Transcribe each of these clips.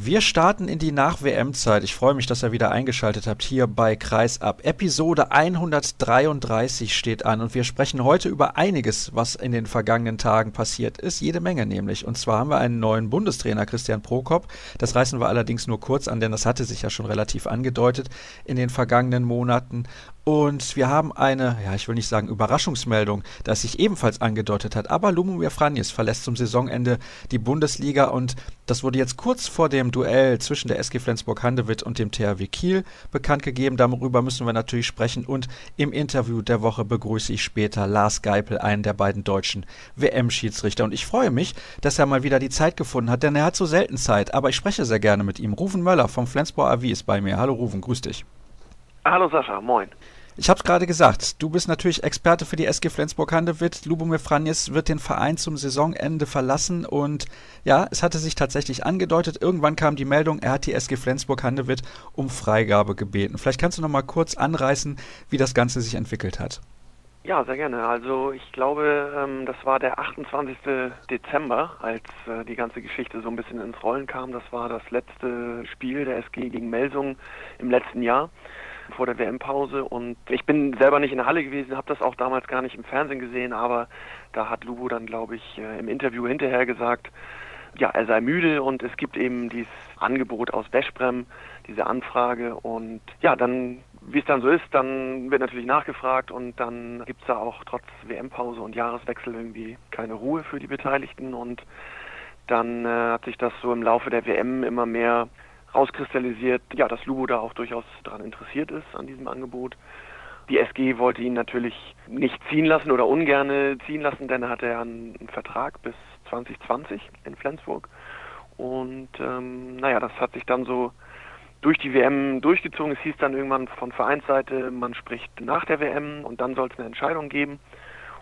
Wir starten in die Nach-WM-Zeit. Ich freue mich, dass ihr wieder eingeschaltet habt hier bei Kreisab. Episode 133 steht an und wir sprechen heute über einiges, was in den vergangenen Tagen passiert ist. Jede Menge nämlich. Und zwar haben wir einen neuen Bundestrainer, Christian Prokop. Das reißen wir allerdings nur kurz an, denn das hatte sich ja schon relativ angedeutet in den vergangenen Monaten. Und wir haben eine, ja, ich will nicht sagen Überraschungsmeldung, das sich ebenfalls angedeutet hat. Aber Lumumir Franjes verlässt zum Saisonende die Bundesliga und das wurde jetzt kurz vor dem Duell zwischen der SG Flensburg-Handewitt und dem THW Kiel bekannt gegeben. Darüber müssen wir natürlich sprechen. Und im Interview der Woche begrüße ich später Lars Geipel, einen der beiden deutschen WM-Schiedsrichter. Und ich freue mich, dass er mal wieder die Zeit gefunden hat, denn er hat so selten Zeit. Aber ich spreche sehr gerne mit ihm. Ruven Möller vom Flensburg AV ist bei mir. Hallo Ruven, grüß dich. Hallo Sascha, moin. Ich habe es gerade gesagt, du bist natürlich Experte für die SG Flensburg-Handewitt. Lubomir Franjes wird den Verein zum Saisonende verlassen und ja, es hatte sich tatsächlich angedeutet. Irgendwann kam die Meldung, er hat die SG Flensburg-Handewitt um Freigabe gebeten. Vielleicht kannst du noch mal kurz anreißen, wie das Ganze sich entwickelt hat. Ja, sehr gerne. Also ich glaube, ähm, das war der 28. Dezember, als äh, die ganze Geschichte so ein bisschen ins Rollen kam. Das war das letzte Spiel der SG gegen Melsungen im letzten Jahr vor der WM-Pause und ich bin selber nicht in der Halle gewesen, habe das auch damals gar nicht im Fernsehen gesehen, aber da hat Lubo dann, glaube ich, äh, im Interview hinterher gesagt, ja, er sei müde und es gibt eben dieses Angebot aus Weschbrem, diese Anfrage. Und ja, dann, wie es dann so ist, dann wird natürlich nachgefragt und dann gibt es da auch trotz WM-Pause und Jahreswechsel irgendwie keine Ruhe für die Beteiligten. Und dann äh, hat sich das so im Laufe der WM immer mehr rauskristallisiert, ja, dass Lubo da auch durchaus daran interessiert ist, an diesem Angebot. Die SG wollte ihn natürlich nicht ziehen lassen oder ungerne ziehen lassen, denn er hatte ja einen Vertrag bis 2020 in Flensburg. Und ähm, naja, das hat sich dann so durch die WM durchgezogen. Es hieß dann irgendwann von Vereinsseite, man spricht nach der WM und dann soll es eine Entscheidung geben.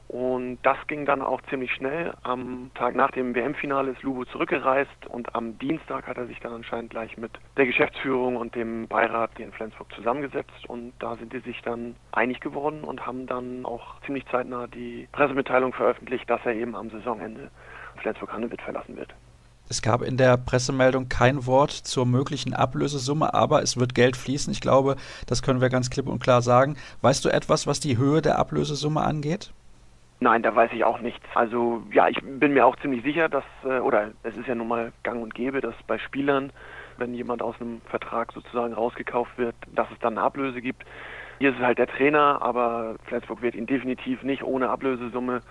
Und das ging dann auch ziemlich schnell. Am Tag nach dem WM-Finale ist Lubo zurückgereist und am Dienstag hat er sich dann anscheinend gleich mit der Geschäftsführung und dem Beirat hier in Flensburg zusammengesetzt und da sind die sich dann einig geworden und haben dann auch ziemlich zeitnah die Pressemitteilung veröffentlicht, dass er eben am Saisonende Flensburg-Handewitt verlassen wird. Es gab in der Pressemeldung kein Wort zur möglichen Ablösesumme, aber es wird Geld fließen. Ich glaube, das können wir ganz klipp und klar sagen. Weißt du etwas, was die Höhe der Ablösesumme angeht? Nein, da weiß ich auch nichts. Also ja, ich bin mir auch ziemlich sicher, dass, äh, oder es ist ja nun mal gang und gäbe, dass bei Spielern, wenn jemand aus einem Vertrag sozusagen rausgekauft wird, dass es dann eine Ablöse gibt. Hier ist es halt der Trainer, aber Flensburg wird ihn definitiv nicht ohne Ablösesumme,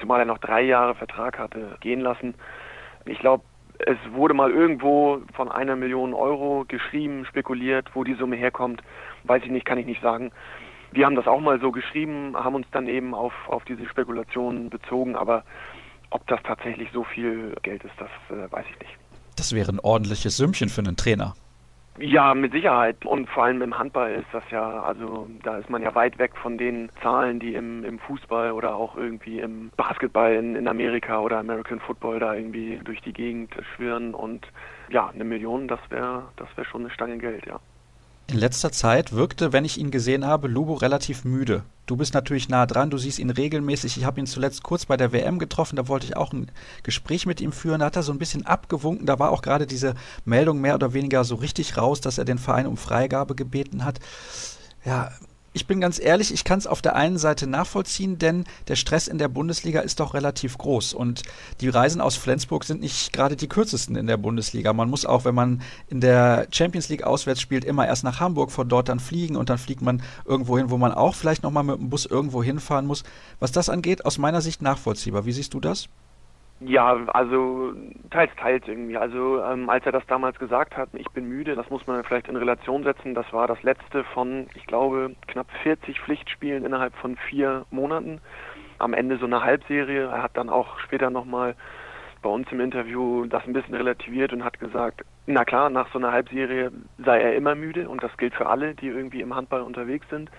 zumal er noch drei Jahre Vertrag hatte, gehen lassen. Ich glaube, es wurde mal irgendwo von einer Million Euro geschrieben, spekuliert, wo die Summe herkommt. Weiß ich nicht, kann ich nicht sagen. Wir haben das auch mal so geschrieben, haben uns dann eben auf, auf diese Spekulationen bezogen, aber ob das tatsächlich so viel Geld ist, das äh, weiß ich nicht. Das wäre ein ordentliches Sümmchen für einen Trainer. Ja, mit Sicherheit. Und vor allem im Handball ist das ja, also da ist man ja weit weg von den Zahlen, die im, im Fußball oder auch irgendwie im Basketball in, in Amerika oder American Football da irgendwie durch die Gegend schwirren. Und ja, eine Million, das wäre das wäre schon eine Stange Geld, ja. In letzter Zeit wirkte, wenn ich ihn gesehen habe, Lubo relativ müde. Du bist natürlich nah dran, du siehst ihn regelmäßig. Ich habe ihn zuletzt kurz bei der WM getroffen, da wollte ich auch ein Gespräch mit ihm führen. Da hat er so ein bisschen abgewunken. Da war auch gerade diese Meldung mehr oder weniger so richtig raus, dass er den Verein um Freigabe gebeten hat. Ja, ich bin ganz ehrlich, ich kann es auf der einen Seite nachvollziehen, denn der Stress in der Bundesliga ist doch relativ groß und die Reisen aus Flensburg sind nicht gerade die kürzesten in der Bundesliga. Man muss auch, wenn man in der Champions League auswärts spielt, immer erst nach Hamburg, von dort dann fliegen und dann fliegt man irgendwo hin, wo man auch vielleicht nochmal mit dem Bus irgendwo hinfahren muss. Was das angeht, aus meiner Sicht nachvollziehbar. Wie siehst du das? Ja, also teils, teils irgendwie. Also ähm, als er das damals gesagt hat, ich bin müde, das muss man vielleicht in Relation setzen. Das war das letzte von, ich glaube, knapp 40 Pflichtspielen innerhalb von vier Monaten. Am Ende so eine Halbserie. Er hat dann auch später nochmal bei uns im Interview das ein bisschen relativiert und hat gesagt, na klar, nach so einer Halbserie sei er immer müde und das gilt für alle, die irgendwie im Handball unterwegs sind.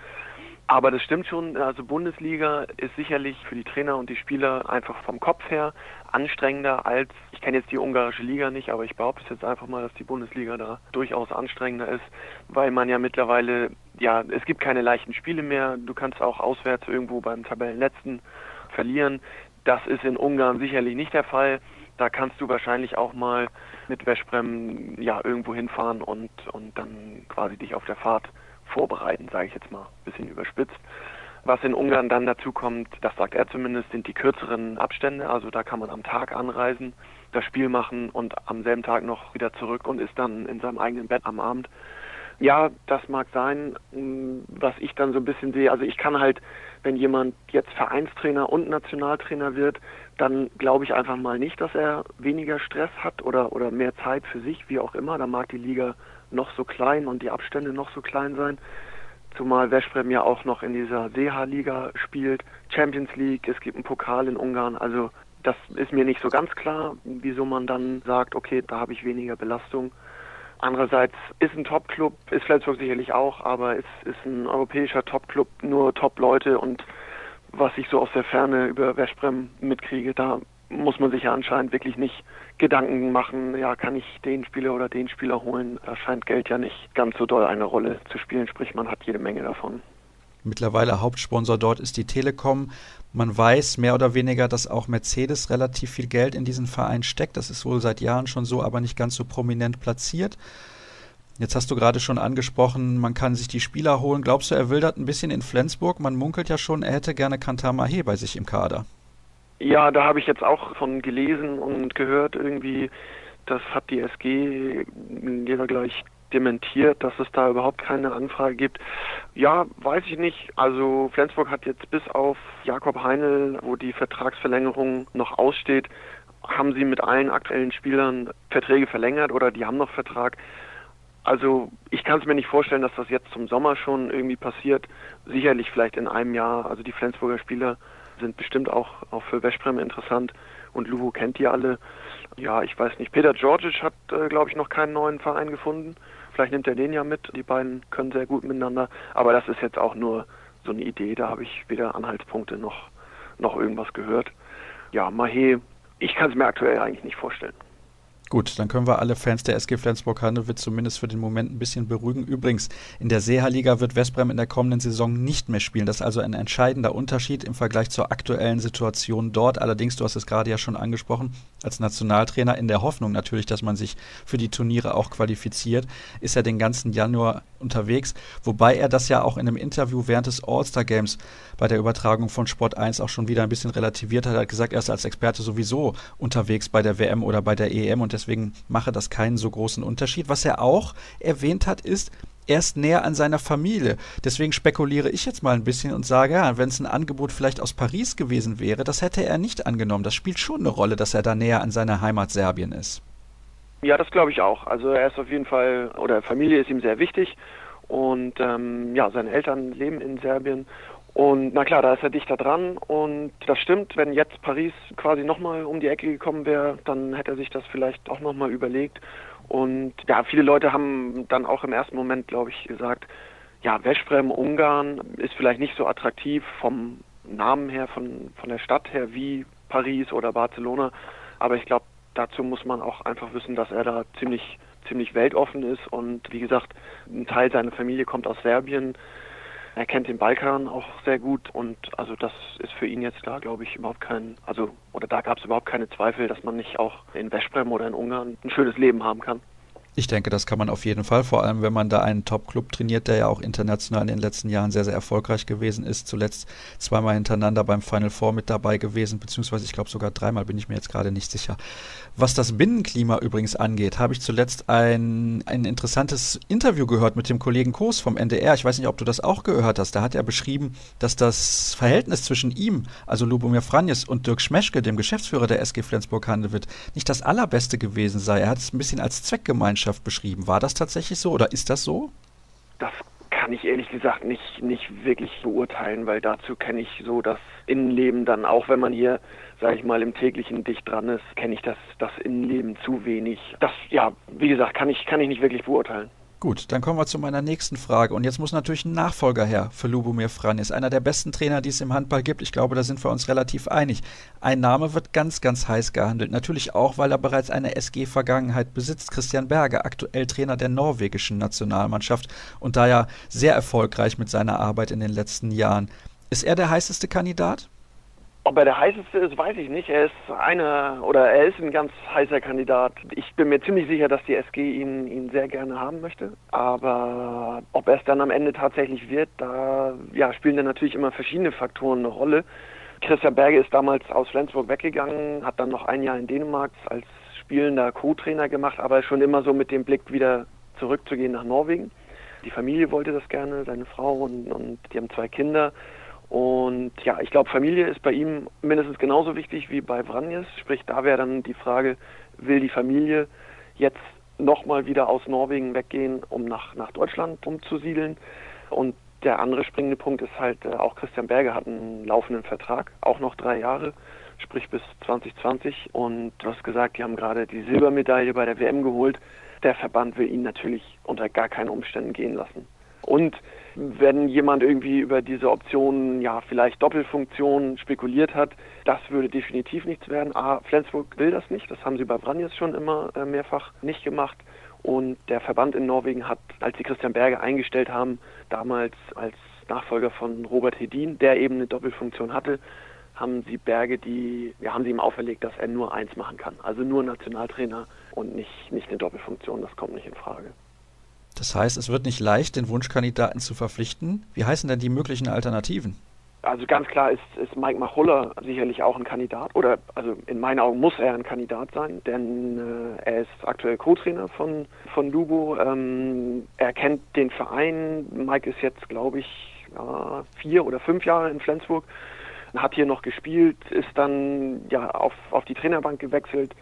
Aber das stimmt schon, also Bundesliga ist sicherlich für die Trainer und die Spieler einfach vom Kopf her anstrengender als, ich kenne jetzt die ungarische Liga nicht, aber ich behaupte jetzt einfach mal, dass die Bundesliga da durchaus anstrengender ist, weil man ja mittlerweile, ja, es gibt keine leichten Spiele mehr, du kannst auch auswärts irgendwo beim Tabellenletzten verlieren. Das ist in Ungarn sicherlich nicht der Fall. da kannst du wahrscheinlich auch mal mit Veszprem ja irgendwo hinfahren und, und dann quasi dich auf der Fahrt vorbereiten, sage ich jetzt mal, ein bisschen überspitzt. Was in Ungarn dann dazu kommt, das sagt er zumindest, sind die kürzeren Abstände. Also da kann man am Tag anreisen, das Spiel machen und am selben Tag noch wieder zurück und ist dann in seinem eigenen Bett am Abend. Ja, das mag sein. Mm, was ich dann so ein bisschen sehe, also ich kann halt, wenn jemand jetzt Vereinstrainer und Nationaltrainer wird, dann glaube ich einfach mal nicht, dass er weniger Stress hat oder, oder mehr Zeit für sich, wie auch immer. Da mag die Liga noch so klein und die Abstände noch so klein sein. Zumal Veszprem ja auch noch in dieser Seha-Liga spielt, Champions League, es gibt einen Pokal in Ungarn. Also das ist mir nicht so ganz klar, wieso man dann sagt, okay, da habe ich weniger Belastung. Andererseits ist ein Top-Club, ist Flensburg sicherlich auch, aber es ist ein europäischer Top-Club, nur Top-Leute und was ich so aus der Ferne über Veszprem mitkriege, da muss man sich ja anscheinend wirklich nicht Gedanken machen, ja, kann ich den Spieler oder den Spieler holen? Da scheint Geld ja nicht ganz so doll eine Rolle zu spielen, sprich man hat jede Menge davon. Mittlerweile Hauptsponsor dort ist die Telekom. Man weiß mehr oder weniger, dass auch Mercedes relativ viel Geld in diesen Verein steckt. Das ist wohl seit Jahren schon so, aber nicht ganz so prominent platziert. Jetzt hast du gerade schon angesprochen, man kann sich die Spieler holen. Glaubst du, er wildert ein bisschen in Flensburg? Man munkelt ja schon, er hätte gerne Kantar Mahé bei sich im Kader. Ja, da habe ich jetzt auch von gelesen und gehört irgendwie, das hat die SG jeder gleich dementiert, dass es da überhaupt keine Anfrage gibt. Ja, weiß ich nicht. Also Flensburg hat jetzt bis auf Jakob Heinl, wo die Vertragsverlängerung noch aussteht, haben sie mit allen aktuellen Spielern Verträge verlängert oder die haben noch Vertrag. Also ich kann es mir nicht vorstellen, dass das jetzt zum Sommer schon irgendwie passiert. Sicherlich vielleicht in einem Jahr. Also die Flensburger Spieler sind bestimmt auch, auch für Veszprem interessant und Luvo kennt die alle. Ja, ich weiß nicht. Peter Georgic hat, äh, glaube ich, noch keinen neuen Verein gefunden. Vielleicht nimmt er den ja mit. Die beiden können sehr gut miteinander. Aber das ist jetzt auch nur so eine Idee. Da habe ich weder Anhaltspunkte noch, noch irgendwas gehört. Ja, Mahe, ich kann es mir aktuell eigentlich nicht vorstellen. Gut, dann können wir alle Fans der SG Flensburg-Handewitt zumindest für den Moment ein bisschen beruhigen. Übrigens, in der Seeha-Liga wird Westbrem in der kommenden Saison nicht mehr spielen. Das ist also ein entscheidender Unterschied im Vergleich zur aktuellen Situation dort. Allerdings, du hast es gerade ja schon angesprochen, als Nationaltrainer in der Hoffnung natürlich, dass man sich für die Turniere auch qualifiziert, ist er den ganzen Januar unterwegs. Wobei er das ja auch in einem Interview während des All-Star-Games bei der Übertragung von Sport 1 auch schon wieder ein bisschen relativiert hat. Er hat gesagt, er ist als Experte sowieso unterwegs bei der WM oder bei der EM und deswegen mache das keinen so großen Unterschied. Was er auch erwähnt hat, ist, er ist näher an seiner Familie. Deswegen spekuliere ich jetzt mal ein bisschen und sage, ja, wenn es ein Angebot vielleicht aus Paris gewesen wäre, das hätte er nicht angenommen. Das spielt schon eine Rolle, dass er da näher an seiner Heimat Serbien ist. Ja, das glaube ich auch. Also er ist auf jeden Fall, oder Familie ist ihm sehr wichtig und ähm, ja, seine Eltern leben in Serbien und na klar, da ist er dichter dran und das stimmt, wenn jetzt Paris quasi nochmal um die Ecke gekommen wäre, dann hätte er sich das vielleicht auch nochmal überlegt. Und ja, viele Leute haben dann auch im ersten Moment, glaube ich, gesagt, ja, Veszprem, Ungarn ist vielleicht nicht so attraktiv vom Namen her, von, von der Stadt her wie Paris oder Barcelona. Aber ich glaube, dazu muss man auch einfach wissen, dass er da ziemlich, ziemlich weltoffen ist und wie gesagt, ein Teil seiner Familie kommt aus Serbien. Er kennt den Balkan auch sehr gut und also das ist für ihn jetzt da, glaube ich, überhaupt kein, also oder da gab es überhaupt keine Zweifel, dass man nicht auch in Veszprem oder in Ungarn ein schönes Leben haben kann. Ich denke, das kann man auf jeden Fall, vor allem wenn man da einen Top-Club trainiert, der ja auch international in den letzten Jahren sehr, sehr erfolgreich gewesen ist. Zuletzt zweimal hintereinander beim Final Four mit dabei gewesen, beziehungsweise ich glaube sogar dreimal, bin ich mir jetzt gerade nicht sicher. Was das Binnenklima übrigens angeht, habe ich zuletzt ein, ein interessantes Interview gehört mit dem Kollegen Koos vom NDR. Ich weiß nicht, ob du das auch gehört hast. Da hat er beschrieben, dass das Verhältnis zwischen ihm, also Lubomir Franjes und Dirk Schmeschke, dem Geschäftsführer der SG Flensburg-Handewitt, nicht das allerbeste gewesen sei. Er hat es ein bisschen als Zweckgemeinschaft Landschaft beschrieben. War das tatsächlich so oder ist das so? Das kann ich ehrlich gesagt nicht, nicht wirklich beurteilen, weil dazu kenne ich so das Innenleben dann, auch wenn man hier, sage ich mal, im täglichen dicht dran ist, kenne ich das, das Innenleben zu wenig. Das, ja, wie gesagt, kann ich, kann ich nicht wirklich beurteilen. Gut, dann kommen wir zu meiner nächsten Frage. Und jetzt muss natürlich ein Nachfolger her für Lubomir Franis. Einer der besten Trainer, die es im Handball gibt. Ich glaube, da sind wir uns relativ einig. Ein Name wird ganz, ganz heiß gehandelt. Natürlich auch, weil er bereits eine SG-Vergangenheit besitzt. Christian Berger, aktuell Trainer der norwegischen Nationalmannschaft und da ja sehr erfolgreich mit seiner Arbeit in den letzten Jahren. Ist er der heißeste Kandidat? Ob er der heißeste ist, weiß ich nicht. Er ist einer oder er ist ein ganz heißer Kandidat. Ich bin mir ziemlich sicher, dass die SG ihn, ihn sehr gerne haben möchte. Aber ob er es dann am Ende tatsächlich wird, da ja, spielen dann natürlich immer verschiedene Faktoren eine Rolle. Christian Berge ist damals aus Flensburg weggegangen, hat dann noch ein Jahr in Dänemark als spielender Co-Trainer gemacht, aber schon immer so mit dem Blick wieder zurückzugehen nach Norwegen. Die Familie wollte das gerne, seine Frau und, und die haben zwei Kinder. Und ja, ich glaube, Familie ist bei ihm mindestens genauso wichtig wie bei Vranjes. Sprich, da wäre dann die Frage, will die Familie jetzt nochmal wieder aus Norwegen weggehen, um nach, nach Deutschland umzusiedeln? Und der andere springende Punkt ist halt, äh, auch Christian Berger hat einen laufenden Vertrag, auch noch drei Jahre, sprich bis 2020. Und du hast gesagt, die haben gerade die Silbermedaille bei der WM geholt. Der Verband will ihn natürlich unter gar keinen Umständen gehen lassen. Und wenn jemand irgendwie über diese Option, ja, vielleicht Doppelfunktion spekuliert hat, das würde definitiv nichts werden. A, Flensburg will das nicht, das haben sie bei Branjes schon immer äh, mehrfach nicht gemacht. Und der Verband in Norwegen hat, als sie Christian Berger eingestellt haben, damals als Nachfolger von Robert Hedin, der eben eine Doppelfunktion hatte, haben sie Berge, die, ja, haben sie ihm auferlegt, dass er nur eins machen kann. Also nur Nationaltrainer und nicht, nicht eine Doppelfunktion. Das kommt nicht in Frage. Das heißt, es wird nicht leicht, den Wunschkandidaten zu verpflichten. Wie heißen denn die möglichen Alternativen? Also ganz klar ist, ist Mike Machulla sicherlich auch ein Kandidat oder also in meinen Augen muss er ein Kandidat sein, denn äh, er ist aktuell Co-Trainer von, von Lubo. Ähm, er kennt den Verein. Mike ist jetzt, glaube ich, ja, vier oder fünf Jahre in Flensburg, hat hier noch gespielt, ist dann ja auf, auf die Trainerbank gewechselt,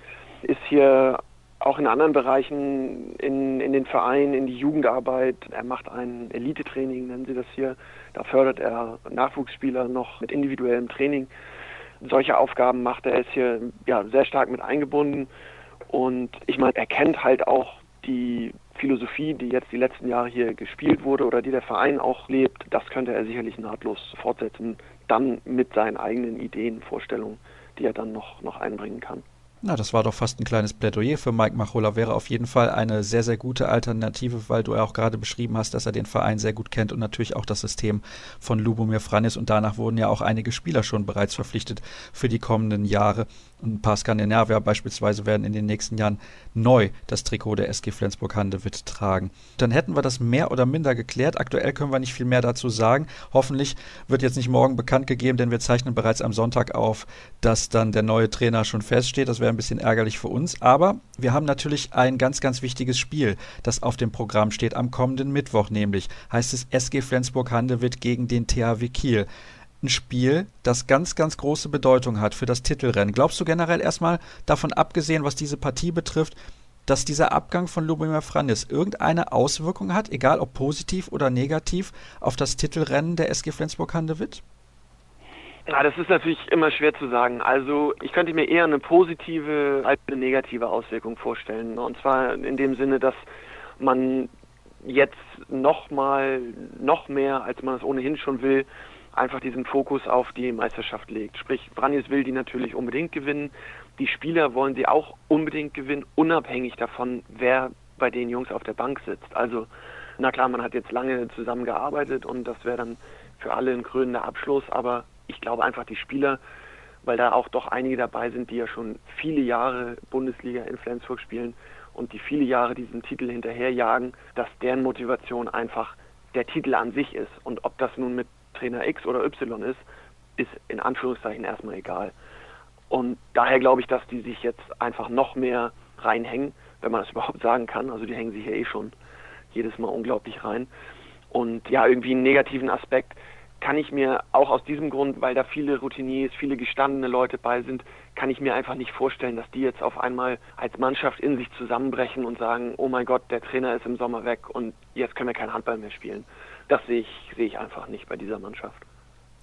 ist hier auch in anderen Bereichen in, in den Vereinen, in die Jugendarbeit. Er macht ein Elite-Training, nennen sie das hier. Da fördert er Nachwuchsspieler noch mit individuellem Training. Solche Aufgaben macht er. Ist hier ja, sehr stark mit eingebunden. Und ich meine, er kennt halt auch die Philosophie, die jetzt die letzten Jahre hier gespielt wurde oder die der Verein auch lebt. Das könnte er sicherlich nahtlos fortsetzen. Dann mit seinen eigenen Ideen, Vorstellungen, die er dann noch, noch einbringen kann. Na, das war doch fast ein kleines Plädoyer für Mike Machola. Wäre auf jeden Fall eine sehr, sehr gute Alternative, weil du ja auch gerade beschrieben hast, dass er den Verein sehr gut kennt und natürlich auch das System von Lubomir Franis. Und danach wurden ja auch einige Spieler schon bereits verpflichtet für die kommenden Jahre. Ein paar Skandinavier beispielsweise werden in den nächsten Jahren neu das Trikot der SG Flensburg-Handewitt tragen. Dann hätten wir das mehr oder minder geklärt. Aktuell können wir nicht viel mehr dazu sagen. Hoffentlich wird jetzt nicht morgen bekannt gegeben, denn wir zeichnen bereits am Sonntag auf, dass dann der neue Trainer schon feststeht. Das wäre ein bisschen ärgerlich für uns. Aber wir haben natürlich ein ganz, ganz wichtiges Spiel, das auf dem Programm steht am kommenden Mittwoch, nämlich heißt es SG Flensburg-Handewitt gegen den THW Kiel ein Spiel, das ganz, ganz große Bedeutung hat für das Titelrennen. Glaubst du generell erstmal, davon abgesehen, was diese Partie betrifft, dass dieser Abgang von Lubomir Franis irgendeine Auswirkung hat, egal ob positiv oder negativ, auf das Titelrennen der SG Flensburg-Handewitt? Ja, das ist natürlich immer schwer zu sagen. Also ich könnte mir eher eine positive als eine negative Auswirkung vorstellen. Und zwar in dem Sinne, dass man jetzt noch mal noch mehr, als man es ohnehin schon will, einfach diesen Fokus auf die Meisterschaft legt. Sprich, Branjes will die natürlich unbedingt gewinnen. Die Spieler wollen sie auch unbedingt gewinnen, unabhängig davon, wer bei den Jungs auf der Bank sitzt. Also, na klar, man hat jetzt lange zusammengearbeitet und das wäre dann für alle ein krönender Abschluss, aber ich glaube einfach die Spieler, weil da auch doch einige dabei sind, die ja schon viele Jahre Bundesliga in Flensburg spielen und die viele Jahre diesen Titel hinterherjagen, dass deren Motivation einfach der Titel an sich ist. Und ob das nun mit Trainer X oder Y ist, ist in Anführungszeichen erstmal egal. Und daher glaube ich, dass die sich jetzt einfach noch mehr reinhängen, wenn man das überhaupt sagen kann. Also die hängen sich ja eh schon jedes Mal unglaublich rein. Und ja, irgendwie einen negativen Aspekt kann ich mir auch aus diesem Grund, weil da viele Routiniers, viele gestandene Leute bei sind, kann ich mir einfach nicht vorstellen, dass die jetzt auf einmal als Mannschaft in sich zusammenbrechen und sagen, oh mein Gott, der Trainer ist im Sommer weg und jetzt können wir kein Handball mehr spielen. Das sehe ich, sehe ich einfach nicht bei dieser Mannschaft.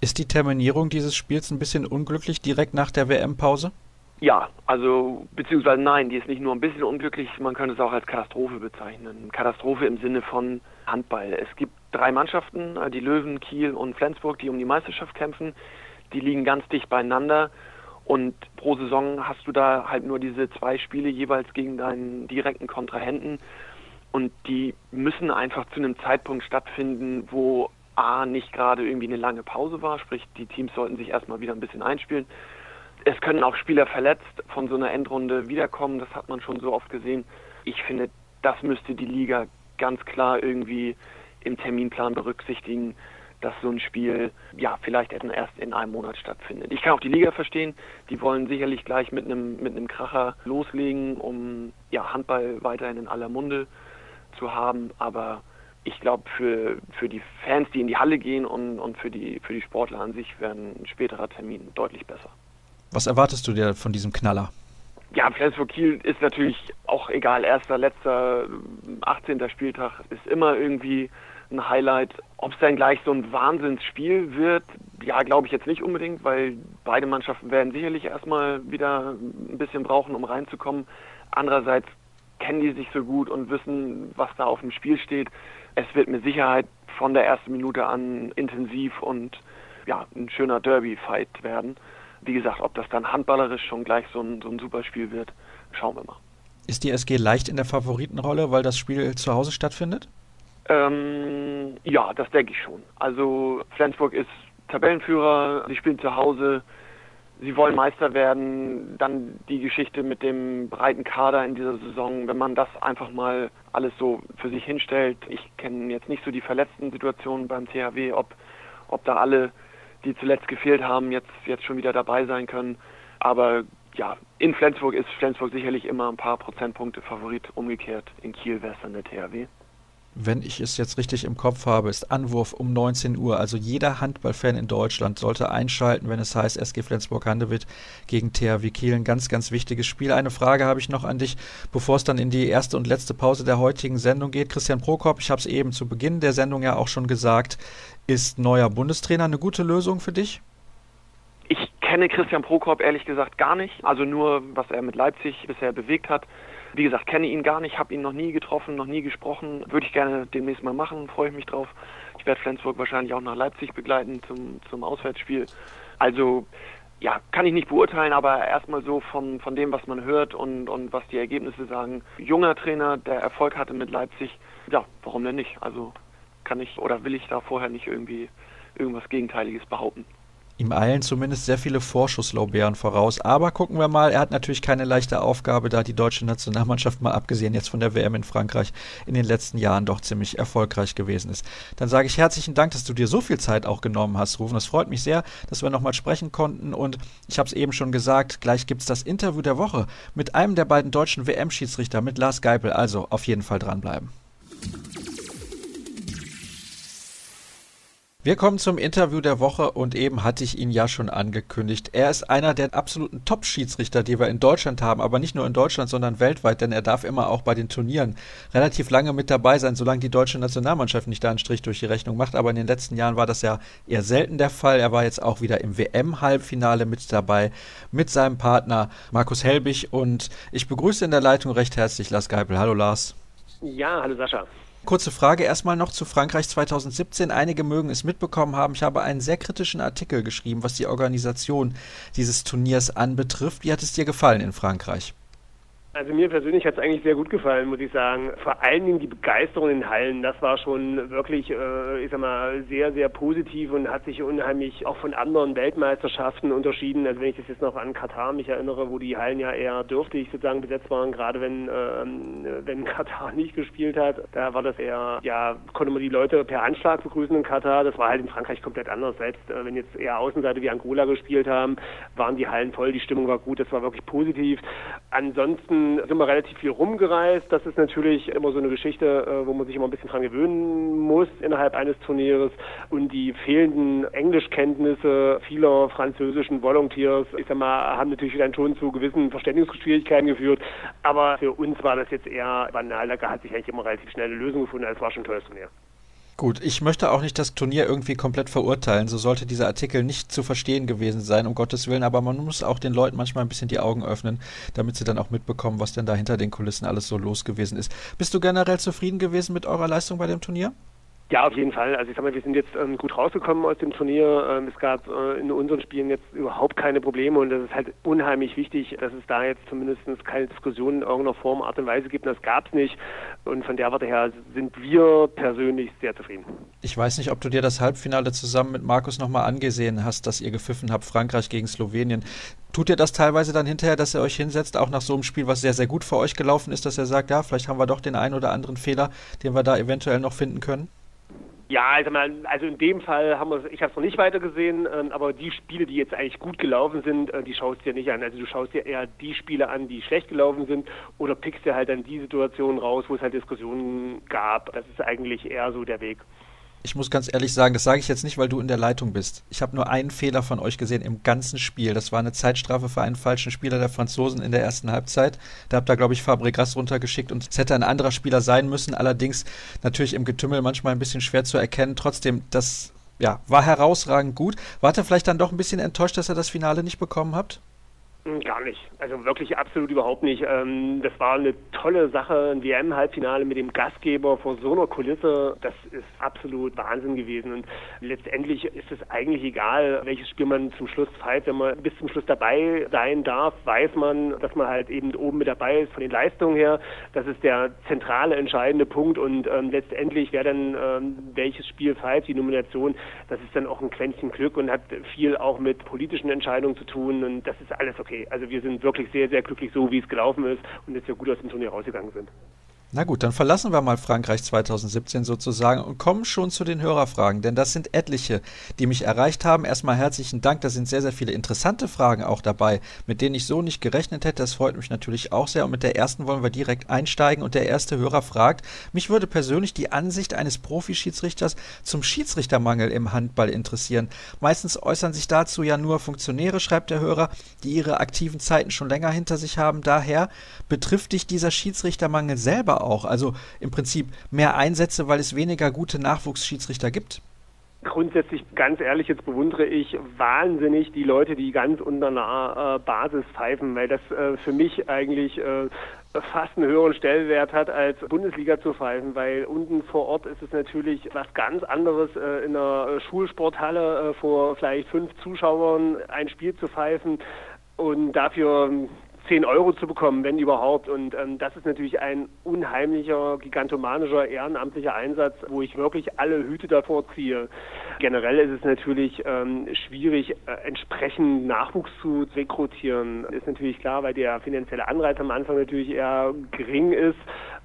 Ist die Terminierung dieses Spiels ein bisschen unglücklich direkt nach der WM-Pause? Ja, also beziehungsweise nein, die ist nicht nur ein bisschen unglücklich, man könnte es auch als Katastrophe bezeichnen. Katastrophe im Sinne von Handball. Es gibt drei Mannschaften, äh, die Löwen, Kiel und Flensburg, die um die Meisterschaft kämpfen. Die liegen ganz dicht beieinander und pro Saison hast du da halt nur diese zwei Spiele jeweils gegen deinen direkten Kontrahenten und die müssen einfach zu einem Zeitpunkt stattfinden, wo A, nicht gerade irgendwie eine lange Pause war, sprich die Teams sollten sich erstmal wieder ein bisschen einspielen. Es können auch Spieler verletzt von so einer Endrunde wiederkommen, das hat man schon so oft gesehen. Ich finde, das müsste die Liga ganz klar irgendwie im Terminplan berücksichtigen, dass so ein Spiel ja vielleicht erst in einem Monat stattfindet. Ich kann auch die Liga verstehen, die wollen sicherlich gleich mit einem mit einem Kracher loslegen, um ja Handball weiterhin in aller Munde zu haben, aber ich glaube, für, für die Fans, die in die Halle gehen und, und für, die, für die Sportler an sich wäre ein späterer Termin deutlich besser. Was erwartest du dir von diesem Knaller? Ja, Flensburg Kiel ist natürlich auch egal, erster, letzter, 18. Spieltag ist immer irgendwie ein Highlight. Ob es dann gleich so ein Wahnsinnsspiel wird, ja, glaube ich jetzt nicht unbedingt, weil beide Mannschaften werden sicherlich erstmal wieder ein bisschen brauchen, um reinzukommen. Andererseits kennen die sich so gut und wissen, was da auf dem Spiel steht. Es wird mit Sicherheit von der ersten Minute an intensiv und ja, ein schöner Derby-Fight werden. Wie gesagt, ob das dann handballerisch schon gleich so ein, so ein super Spiel wird, schauen wir mal. Ist die SG leicht in der Favoritenrolle, weil das Spiel zu Hause stattfindet? Ähm, ja, das denke ich schon. Also Flensburg ist Tabellenführer, sie spielen zu Hause, sie wollen Meister werden. Dann die Geschichte mit dem breiten Kader in dieser Saison, wenn man das einfach mal alles so für sich hinstellt. Ich kenne jetzt nicht so die verletzten Situationen beim THW, ob, ob da alle, die zuletzt gefehlt haben, jetzt, jetzt schon wieder dabei sein können. Aber ja, in Flensburg ist Flensburg sicherlich immer ein paar Prozentpunkte Favorit. Umgekehrt in Kiel wäre es dann der THW wenn ich es jetzt richtig im Kopf habe, ist Anwurf um 19 Uhr. Also jeder Handballfan in Deutschland sollte einschalten, wenn es heißt SG Flensburg-Handewitt gegen THW Kiel. Ein ganz, ganz wichtiges Spiel. Eine Frage habe ich noch an dich, bevor es dann in die erste und letzte Pause der heutigen Sendung geht. Christian Prokop, ich habe es eben zu Beginn der Sendung ja auch schon gesagt, ist neuer Bundestrainer. Eine gute Lösung für dich? Ich kenne Christian Prokop ehrlich gesagt gar nicht. Also nur, was er mit Leipzig bisher bewegt hat. Wie gesagt, kenne ihn gar nicht, habe ihn noch nie getroffen, noch nie gesprochen. Würde ich gerne demnächst mal machen, freue ich mich drauf. Ich werde Flensburg wahrscheinlich auch nach Leipzig begleiten zum, zum Auswärtsspiel. Also ja, kann ich nicht beurteilen, aber erstmal so von, von dem, was man hört und, und was die Ergebnisse sagen. Junger Trainer, der Erfolg hatte mit Leipzig, ja, warum denn nicht? Also kann ich oder will ich da vorher nicht irgendwie irgendwas Gegenteiliges behaupten. Ihm eilen zumindest sehr viele Vorschusslorbeeren voraus. Aber gucken wir mal, er hat natürlich keine leichte Aufgabe, da die deutsche Nationalmannschaft, mal abgesehen jetzt von der WM in Frankreich, in den letzten Jahren doch ziemlich erfolgreich gewesen ist. Dann sage ich herzlichen Dank, dass du dir so viel Zeit auch genommen hast, Rufen. Es freut mich sehr, dass wir nochmal sprechen konnten. Und ich habe es eben schon gesagt, gleich gibt es das Interview der Woche mit einem der beiden deutschen WM-Schiedsrichter, mit Lars Geipel. Also auf jeden Fall dranbleiben. Wir kommen zum Interview der Woche und eben hatte ich ihn ja schon angekündigt. Er ist einer der absoluten Top-Schiedsrichter, die wir in Deutschland haben, aber nicht nur in Deutschland, sondern weltweit, denn er darf immer auch bei den Turnieren relativ lange mit dabei sein, solange die deutsche Nationalmannschaft nicht da einen Strich durch die Rechnung macht. Aber in den letzten Jahren war das ja eher selten der Fall. Er war jetzt auch wieder im WM-Halbfinale mit dabei mit seinem Partner Markus Helbig und ich begrüße in der Leitung recht herzlich Lars Geipel. Hallo Lars. Ja, hallo Sascha. Kurze Frage erstmal noch zu Frankreich 2017. Einige mögen es mitbekommen haben. Ich habe einen sehr kritischen Artikel geschrieben, was die Organisation dieses Turniers anbetrifft. Wie hat es dir gefallen in Frankreich? Also mir persönlich hat es eigentlich sehr gut gefallen, muss ich sagen. Vor allen Dingen die Begeisterung in den Hallen, das war schon wirklich, äh, ich sag mal, sehr, sehr positiv und hat sich unheimlich auch von anderen Weltmeisterschaften unterschieden. Also wenn ich das jetzt noch an Katar mich erinnere, wo die Hallen ja eher dürftig sozusagen besetzt waren, gerade wenn, ähm, wenn Katar nicht gespielt hat, da war das eher, ja, konnte man die Leute per Anschlag begrüßen in Katar. Das war halt in Frankreich komplett anders. Selbst äh, wenn jetzt eher Außenseite wie Angola gespielt haben, waren die Hallen voll, die Stimmung war gut, das war wirklich positiv. Ansonsten sind wir relativ viel rumgereist. Das ist natürlich immer so eine Geschichte, äh, wo man sich immer ein bisschen dran gewöhnen muss innerhalb eines Turniers. Und die fehlenden Englischkenntnisse vieler französischen Volunteers, ich sag mal, haben natürlich dann schon zu gewissen Verständigungsschwierigkeiten geführt. Aber für uns war das jetzt eher banal. Da hat sich eigentlich immer relativ schnell eine Lösung gefunden. Es war schon ein tolles Turnier. Gut, ich möchte auch nicht das Turnier irgendwie komplett verurteilen. So sollte dieser Artikel nicht zu verstehen gewesen sein, um Gottes Willen. Aber man muss auch den Leuten manchmal ein bisschen die Augen öffnen, damit sie dann auch mitbekommen, was denn da hinter den Kulissen alles so los gewesen ist. Bist du generell zufrieden gewesen mit eurer Leistung bei dem Turnier? Ja, auf jeden Fall. Also ich sag mal, wir sind jetzt ähm, gut rausgekommen aus dem Turnier. Ähm, es gab äh, in unseren Spielen jetzt überhaupt keine Probleme und das ist halt unheimlich wichtig, dass es da jetzt zumindest keine Diskussion in irgendeiner Form, Art und Weise gibt. Das gab es nicht. Und von der Warte her sind wir persönlich sehr zufrieden. Ich weiß nicht, ob du dir das Halbfinale zusammen mit Markus nochmal angesehen hast, dass ihr gepfiffen habt, Frankreich gegen Slowenien. Tut ihr das teilweise dann hinterher, dass ihr euch hinsetzt, auch nach so einem Spiel, was sehr, sehr gut für euch gelaufen ist, dass ihr sagt, ja, vielleicht haben wir doch den einen oder anderen Fehler, den wir da eventuell noch finden können? Ja, also, in dem Fall haben wir, ich habe es noch nicht weiter gesehen, ähm, aber die Spiele, die jetzt eigentlich gut gelaufen sind, äh, die schaust du dir nicht an. Also du schaust dir eher die Spiele an, die schlecht gelaufen sind, oder pickst dir halt dann die Situationen raus, wo es halt Diskussionen gab. Das ist eigentlich eher so der Weg. Ich muss ganz ehrlich sagen, das sage ich jetzt nicht, weil du in der Leitung bist. Ich habe nur einen Fehler von euch gesehen im ganzen Spiel. Das war eine Zeitstrafe für einen falschen Spieler der Franzosen in der ersten Halbzeit. Da habt ihr, glaube ich, Fabregas runtergeschickt und es hätte ein anderer Spieler sein müssen. Allerdings natürlich im Getümmel manchmal ein bisschen schwer zu erkennen. Trotzdem, das ja, war herausragend gut. Wart ihr vielleicht dann doch ein bisschen enttäuscht, dass ihr das Finale nicht bekommen habt? Hm, gar nicht. Also wirklich absolut überhaupt nicht. Ähm, das war eine tolle Sache, ein WM-Halbfinale mit dem Gastgeber vor so einer Kulisse. Das ist absolut Wahnsinn gewesen. Und letztendlich ist es eigentlich egal, welches Spiel man zum Schluss pfeift. Wenn man bis zum Schluss dabei sein darf, weiß man, dass man halt eben oben mit dabei ist von den Leistungen her. Das ist der zentrale, entscheidende Punkt. Und ähm, letztendlich, wer dann ähm, welches Spiel pfeift, die Nomination, das ist dann auch ein Quäntchen Glück und hat viel auch mit politischen Entscheidungen zu tun. Und das ist alles okay okay. Also wir sind wirklich sehr, sehr glücklich so, wie es gelaufen ist und jetzt ja gut aus dem Turnier rausgegangen sind. Na gut, dann verlassen wir mal Frankreich 2017 sozusagen und kommen schon zu den Hörerfragen, denn das sind etliche, die mich erreicht haben. Erstmal herzlichen Dank, da sind sehr, sehr viele interessante Fragen auch dabei, mit denen ich so nicht gerechnet hätte. Das freut mich natürlich auch sehr und mit der ersten wollen wir direkt einsteigen und der erste Hörer fragt, mich würde persönlich die Ansicht eines Profischiedsrichters zum Schiedsrichtermangel im Handball interessieren. Meistens äußern sich dazu ja nur Funktionäre, schreibt der Hörer, die ihre aktiven Zeiten schon länger hinter sich haben. Daher betrifft dich dieser Schiedsrichtermangel selber auch. Also im Prinzip mehr Einsätze, weil es weniger gute Nachwuchsschiedsrichter gibt? Grundsätzlich, ganz ehrlich, jetzt bewundere ich wahnsinnig die Leute, die ganz unter einer äh, Basis pfeifen, weil das äh, für mich eigentlich äh, fast einen höheren Stellwert hat, als Bundesliga zu pfeifen, weil unten vor Ort ist es natürlich was ganz anderes, äh, in einer Schulsporthalle äh, vor vielleicht fünf Zuschauern ein Spiel zu pfeifen und dafür 10 Euro zu bekommen, wenn überhaupt. Und ähm, das ist natürlich ein unheimlicher, gigantomanischer, ehrenamtlicher Einsatz, wo ich wirklich alle Hüte davor ziehe. Generell ist es natürlich ähm, schwierig, äh, entsprechend Nachwuchs zu rekrutieren. Ist natürlich klar, weil der finanzielle Anreiz am Anfang natürlich eher gering ist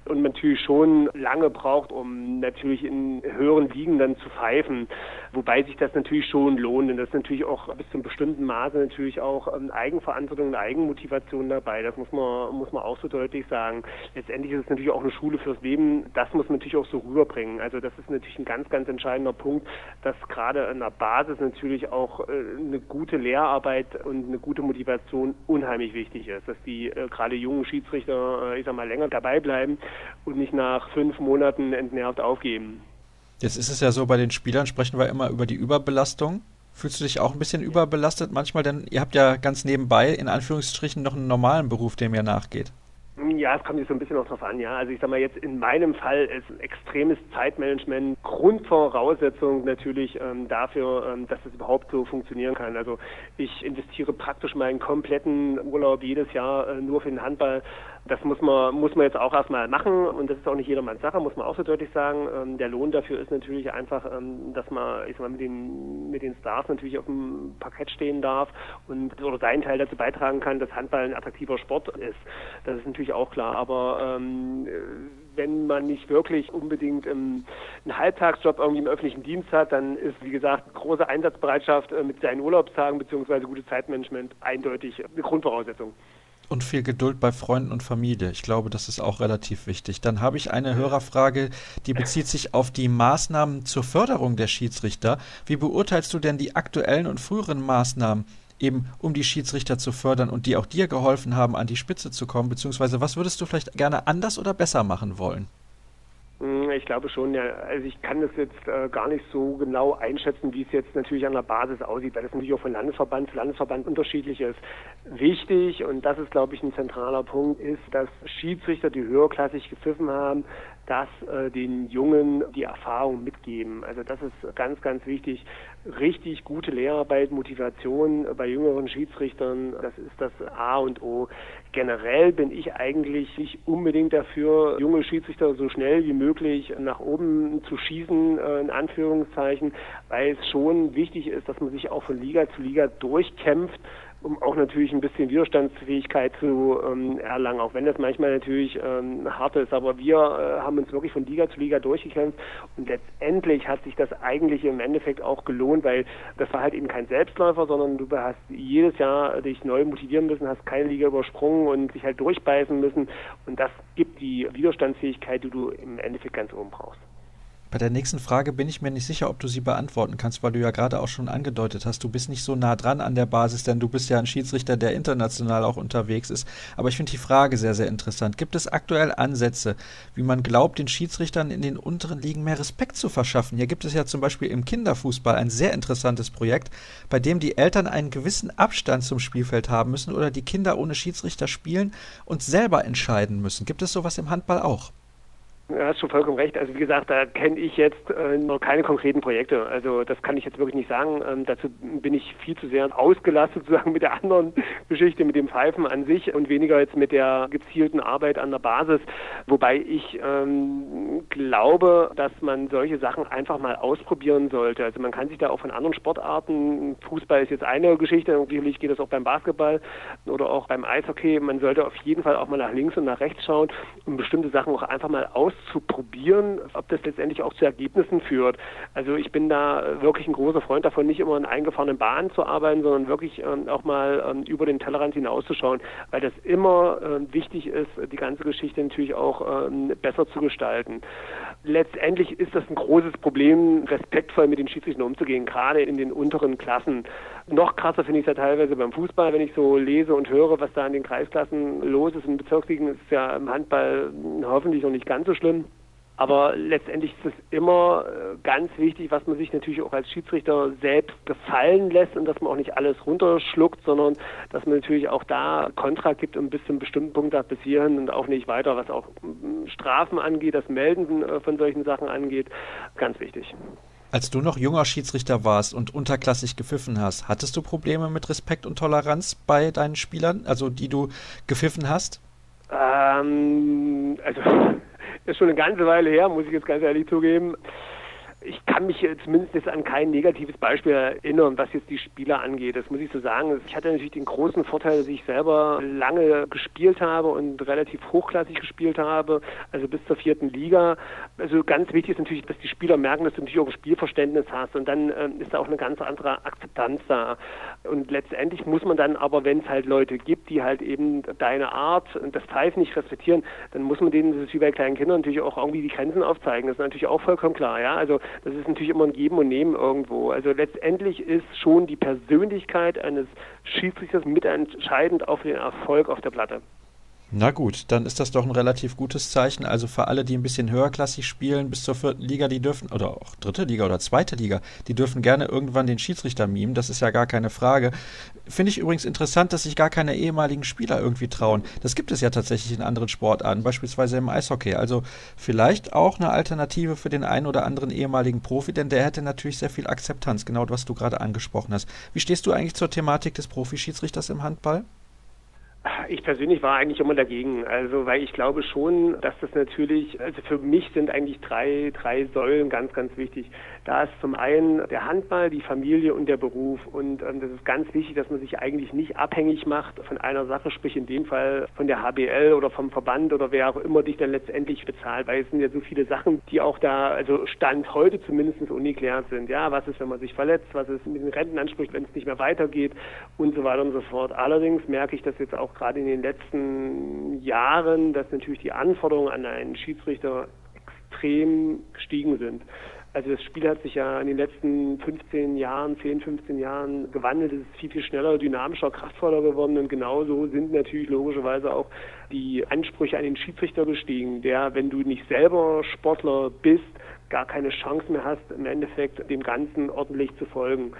und natürlich schon lange braucht, um natürlich in höheren Ligen dann zu pfeifen. Wobei sich das natürlich schon lohnt. Und das ist natürlich auch bis zu einem bestimmten Maße natürlich auch ähm, Eigenverantwortung und Eigenmotivation dabei. Das muss man, muss man auch so deutlich sagen. Letztendlich ist es natürlich auch eine Schule fürs Leben. Das muss man natürlich auch so rüberbringen. Also das ist natürlich ein ganz, ganz entscheidender Punkt, dass gerade in der Basis natürlich auch äh, eine gute Lehrarbeit und eine gute Motivation unheimlich wichtig ist. Dass die äh, gerade jungen Schiedsrichter, äh, ich sag mal, länger dabei bleiben und nicht nach fünf Monaten entnervt aufgeben. Jetzt ist es ja so, bei den Spielern sprechen wir immer über die Überbelastung. Fühlst du dich auch ein bisschen überbelastet manchmal? Denn ihr habt ja ganz nebenbei, in Anführungsstrichen, noch einen normalen Beruf, dem ihr nachgeht. Ja, es kommt jetzt so ein bisschen noch drauf an, ja. Also ich sag mal jetzt in meinem Fall ist ein extremes Zeitmanagement Grundvoraussetzung natürlich ähm, dafür, ähm, dass es überhaupt so funktionieren kann. Also ich investiere praktisch meinen kompletten Urlaub jedes Jahr äh, nur für den Handball das muss man, muss man jetzt auch erstmal machen und das ist auch nicht jedermanns Sache, muss man auch so deutlich sagen. Ähm, der Lohn dafür ist natürlich einfach, ähm, dass man, ich sag mal, mit den, mit den Stars natürlich auf dem Parkett stehen darf und oder seinen Teil dazu beitragen kann, dass Handball ein attraktiver Sport ist. Das ist natürlich auch klar, aber ähm, wenn man nicht wirklich unbedingt ähm, einen Halbtagsjob irgendwie im öffentlichen Dienst hat, dann ist, wie gesagt, große Einsatzbereitschaft äh, mit seinen Urlaubstagen bzw. gutes Zeitmanagement eindeutig eine Grundvoraussetzung. Und viel Geduld bei Freunden und Familie. Ich glaube, das ist auch relativ wichtig. Dann habe ich eine Hörerfrage, die bezieht sich auf die Maßnahmen zur Förderung der Schiedsrichter. Wie beurteilst du denn die aktuellen und früheren Maßnahmen, eben um die Schiedsrichter zu fördern und die auch dir geholfen haben, an die Spitze zu kommen? Beziehungsweise was würdest du vielleicht gerne anders oder besser machen wollen? Hm, ich glaube schon, ja. Also ich kann das jetzt äh, gar nicht so genau einschätzen, wie es jetzt natürlich an der Basis aussieht, weil das natürlich auch von Landesverband zu Landesverband unterschiedlich ist. Wichtig, und das ist, glaube ich, ein zentraler Punkt, ist, dass Schiedsrichter, die höherklassig gepfiffen haben, dass äh, den Jungen die Erfahrung mitgeben. Also das ist ganz, ganz wichtig. Richtig gute Lehrarbeit, Motivation bei jüngeren Schiedsrichtern, das ist das A und O. Generell bin ich eigentlich nicht unbedingt dafür, junge Schiedsrichter so schnell wie möglich nach oben zu schießen, äh, in Anführungszeichen, weil es schon wichtig ist, dass man sich auch von Liga zu Liga durchkämpft um auch natürlich ein bisschen Widerstandsfähigkeit zu ähm, erlangen, auch wenn das manchmal natürlich ähm, hart ist. Aber wir äh, haben uns wirklich von Liga zu Liga durchgekämpft und letztendlich hat sich das eigentlich im Endeffekt auch gelohnt, weil das war halt eben kein Selbstläufer, sondern du hast jedes Jahr dich neu motivieren müssen, hast keine Liga übersprungen und dich halt durchbeißen müssen und das gibt die Widerstandsfähigkeit, die du im Endeffekt ganz oben brauchst. Bei der nächsten Frage bin ich mir nicht sicher, ob du sie beantworten kannst, weil du ja gerade auch schon angedeutet hast, du bist nicht so nah dran an der Basis, denn du bist ja ein Schiedsrichter, der international auch unterwegs ist. Aber ich finde die Frage sehr, sehr interessant. Gibt es aktuell Ansätze, wie man glaubt, den Schiedsrichtern in den unteren Ligen mehr Respekt zu verschaffen? Hier gibt es ja zum Beispiel im Kinderfußball ein sehr interessantes Projekt, bei dem die Eltern einen gewissen Abstand zum Spielfeld haben müssen oder die Kinder ohne Schiedsrichter spielen und selber entscheiden müssen. Gibt es sowas im Handball auch? Ja, hast du vollkommen recht. Also wie gesagt, da kenne ich jetzt äh, noch keine konkreten Projekte. Also das kann ich jetzt wirklich nicht sagen. Ähm, dazu bin ich viel zu sehr ausgelastet sozusagen mit der anderen Geschichte, mit dem Pfeifen an sich und weniger jetzt mit der gezielten Arbeit an der Basis. Wobei ich ähm, glaube, dass man solche Sachen einfach mal ausprobieren sollte. Also man kann sich da auch von anderen Sportarten, Fußball ist jetzt eine Geschichte, sicherlich geht das auch beim Basketball oder auch beim Eishockey. Man sollte auf jeden Fall auch mal nach links und nach rechts schauen und bestimmte Sachen auch einfach mal aus zu probieren, ob das letztendlich auch zu Ergebnissen führt. Also ich bin da wirklich ein großer Freund davon, nicht immer in eingefahrenen Bahnen zu arbeiten, sondern wirklich ähm, auch mal ähm, über den Tellerrand hinauszuschauen, weil das immer ähm, wichtig ist, die ganze Geschichte natürlich auch besser zu gestalten. Letztendlich ist das ein großes Problem, respektvoll mit den Schiedsrichtern umzugehen, gerade in den unteren Klassen. Noch krasser finde ich es ja teilweise beim Fußball, wenn ich so lese und höre, was da in den Kreisklassen los ist. In Bezirksligen ist es ja im Handball hoffentlich noch nicht ganz so schlimm. Aber letztendlich ist es immer äh, ganz wichtig, was man sich natürlich auch als Schiedsrichter selbst gefallen lässt und dass man auch nicht alles runterschluckt, sondern dass man natürlich auch da Kontra gibt und bis zu einem bestimmten Punkt da bis hierhin und auch nicht weiter, was auch mm, Strafen angeht, das Melden äh, von solchen Sachen angeht. Ganz wichtig. Als du noch junger Schiedsrichter warst und unterklassig gepfiffen hast, hattest du Probleme mit Respekt und Toleranz bei deinen Spielern, also die du gepfiffen hast? Ähm, also ist schon eine ganze Weile her, muss ich jetzt ganz ehrlich zugeben ich kann mich zumindest jetzt an kein negatives Beispiel erinnern, was jetzt die Spieler angeht. Das muss ich so sagen. Ich hatte natürlich den großen Vorteil, dass ich selber lange gespielt habe und relativ hochklassig gespielt habe, also bis zur vierten Liga. Also ganz wichtig ist natürlich, dass die Spieler merken, dass du natürlich auch ein Spielverständnis hast und dann äh, ist da auch eine ganz andere Akzeptanz da. Und letztendlich muss man dann aber, wenn es halt Leute gibt, die halt eben deine Art und das Pfeifen nicht respektieren, dann muss man denen, das ist wie bei kleinen Kindern, natürlich auch irgendwie die Grenzen aufzeigen. Das ist natürlich auch vollkommen klar, ja. Also das ist natürlich immer ein Geben und Nehmen irgendwo. Also letztendlich ist schon die Persönlichkeit eines Schiedsrichters mitentscheidend auf den Erfolg auf der Platte. Na gut, dann ist das doch ein relativ gutes Zeichen. Also für alle, die ein bisschen höherklassig spielen, bis zur vierten Liga, die dürfen, oder auch dritte Liga oder zweite Liga, die dürfen gerne irgendwann den Schiedsrichter mimen. Das ist ja gar keine Frage. Finde ich übrigens interessant, dass sich gar keine ehemaligen Spieler irgendwie trauen. Das gibt es ja tatsächlich in anderen Sportarten, beispielsweise im Eishockey. Also vielleicht auch eine Alternative für den einen oder anderen ehemaligen Profi, denn der hätte natürlich sehr viel Akzeptanz, genau was du gerade angesprochen hast. Wie stehst du eigentlich zur Thematik des Profischiedsrichters im Handball? Ich persönlich war eigentlich immer dagegen. Also, weil ich glaube schon, dass das natürlich, also für mich sind eigentlich drei, drei Säulen ganz, ganz wichtig. Da ist zum einen der Handball, die Familie und der Beruf. Und ähm, das ist ganz wichtig, dass man sich eigentlich nicht abhängig macht von einer Sache, sprich in dem Fall von der HBL oder vom Verband oder wer auch immer dich dann letztendlich bezahlt. Weil es sind ja so viele Sachen, die auch da, also Stand heute zumindest ungeklärt sind. Ja, was ist, wenn man sich verletzt? Was ist mit den Rentenansprüchen, wenn es nicht mehr weitergeht? Und so weiter und so fort. Allerdings merke ich das jetzt auch gerade in den letzten Jahren, dass natürlich die Anforderungen an einen Schiedsrichter extrem gestiegen sind. Also das Spiel hat sich ja in den letzten 15 Jahren, 10, 15 Jahren gewandelt. Es ist viel, viel schneller, dynamischer, kraftvoller geworden und genauso sind natürlich logischerweise auch die Ansprüche an den Schiedsrichter gestiegen, der, wenn du nicht selber Sportler bist, gar keine Chance mehr hast, im Endeffekt dem Ganzen ordentlich zu folgen.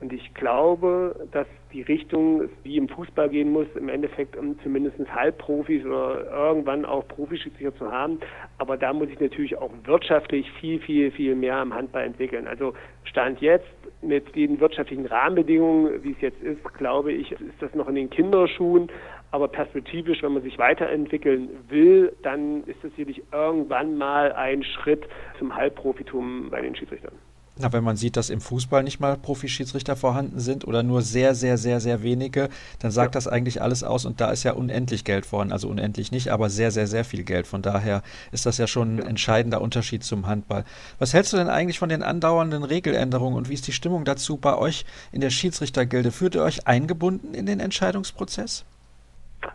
Und ich glaube, dass die Richtung wie im Fußball gehen muss, im Endeffekt um zumindest Halbprofis oder irgendwann auch Profischiedsrichter zu haben. Aber da muss ich natürlich auch wirtschaftlich viel, viel, viel mehr am Handball entwickeln. Also Stand jetzt mit den wirtschaftlichen Rahmenbedingungen, wie es jetzt ist, glaube ich, ist das noch in den Kinderschuhen. Aber perspektivisch, wenn man sich weiterentwickeln will, dann ist das sicherlich irgendwann mal ein Schritt zum Halbprofitum bei den Schiedsrichtern. Na, wenn man sieht, dass im Fußball nicht mal Profischiedsrichter vorhanden sind oder nur sehr, sehr, sehr, sehr wenige, dann sagt ja. das eigentlich alles aus und da ist ja unendlich Geld vorhanden. Also unendlich nicht, aber sehr, sehr, sehr viel Geld. Von daher ist das ja schon ein entscheidender Unterschied zum Handball. Was hältst du denn eigentlich von den andauernden Regeländerungen und wie ist die Stimmung dazu bei euch in der Schiedsrichtergilde? Führt ihr euch eingebunden in den Entscheidungsprozess?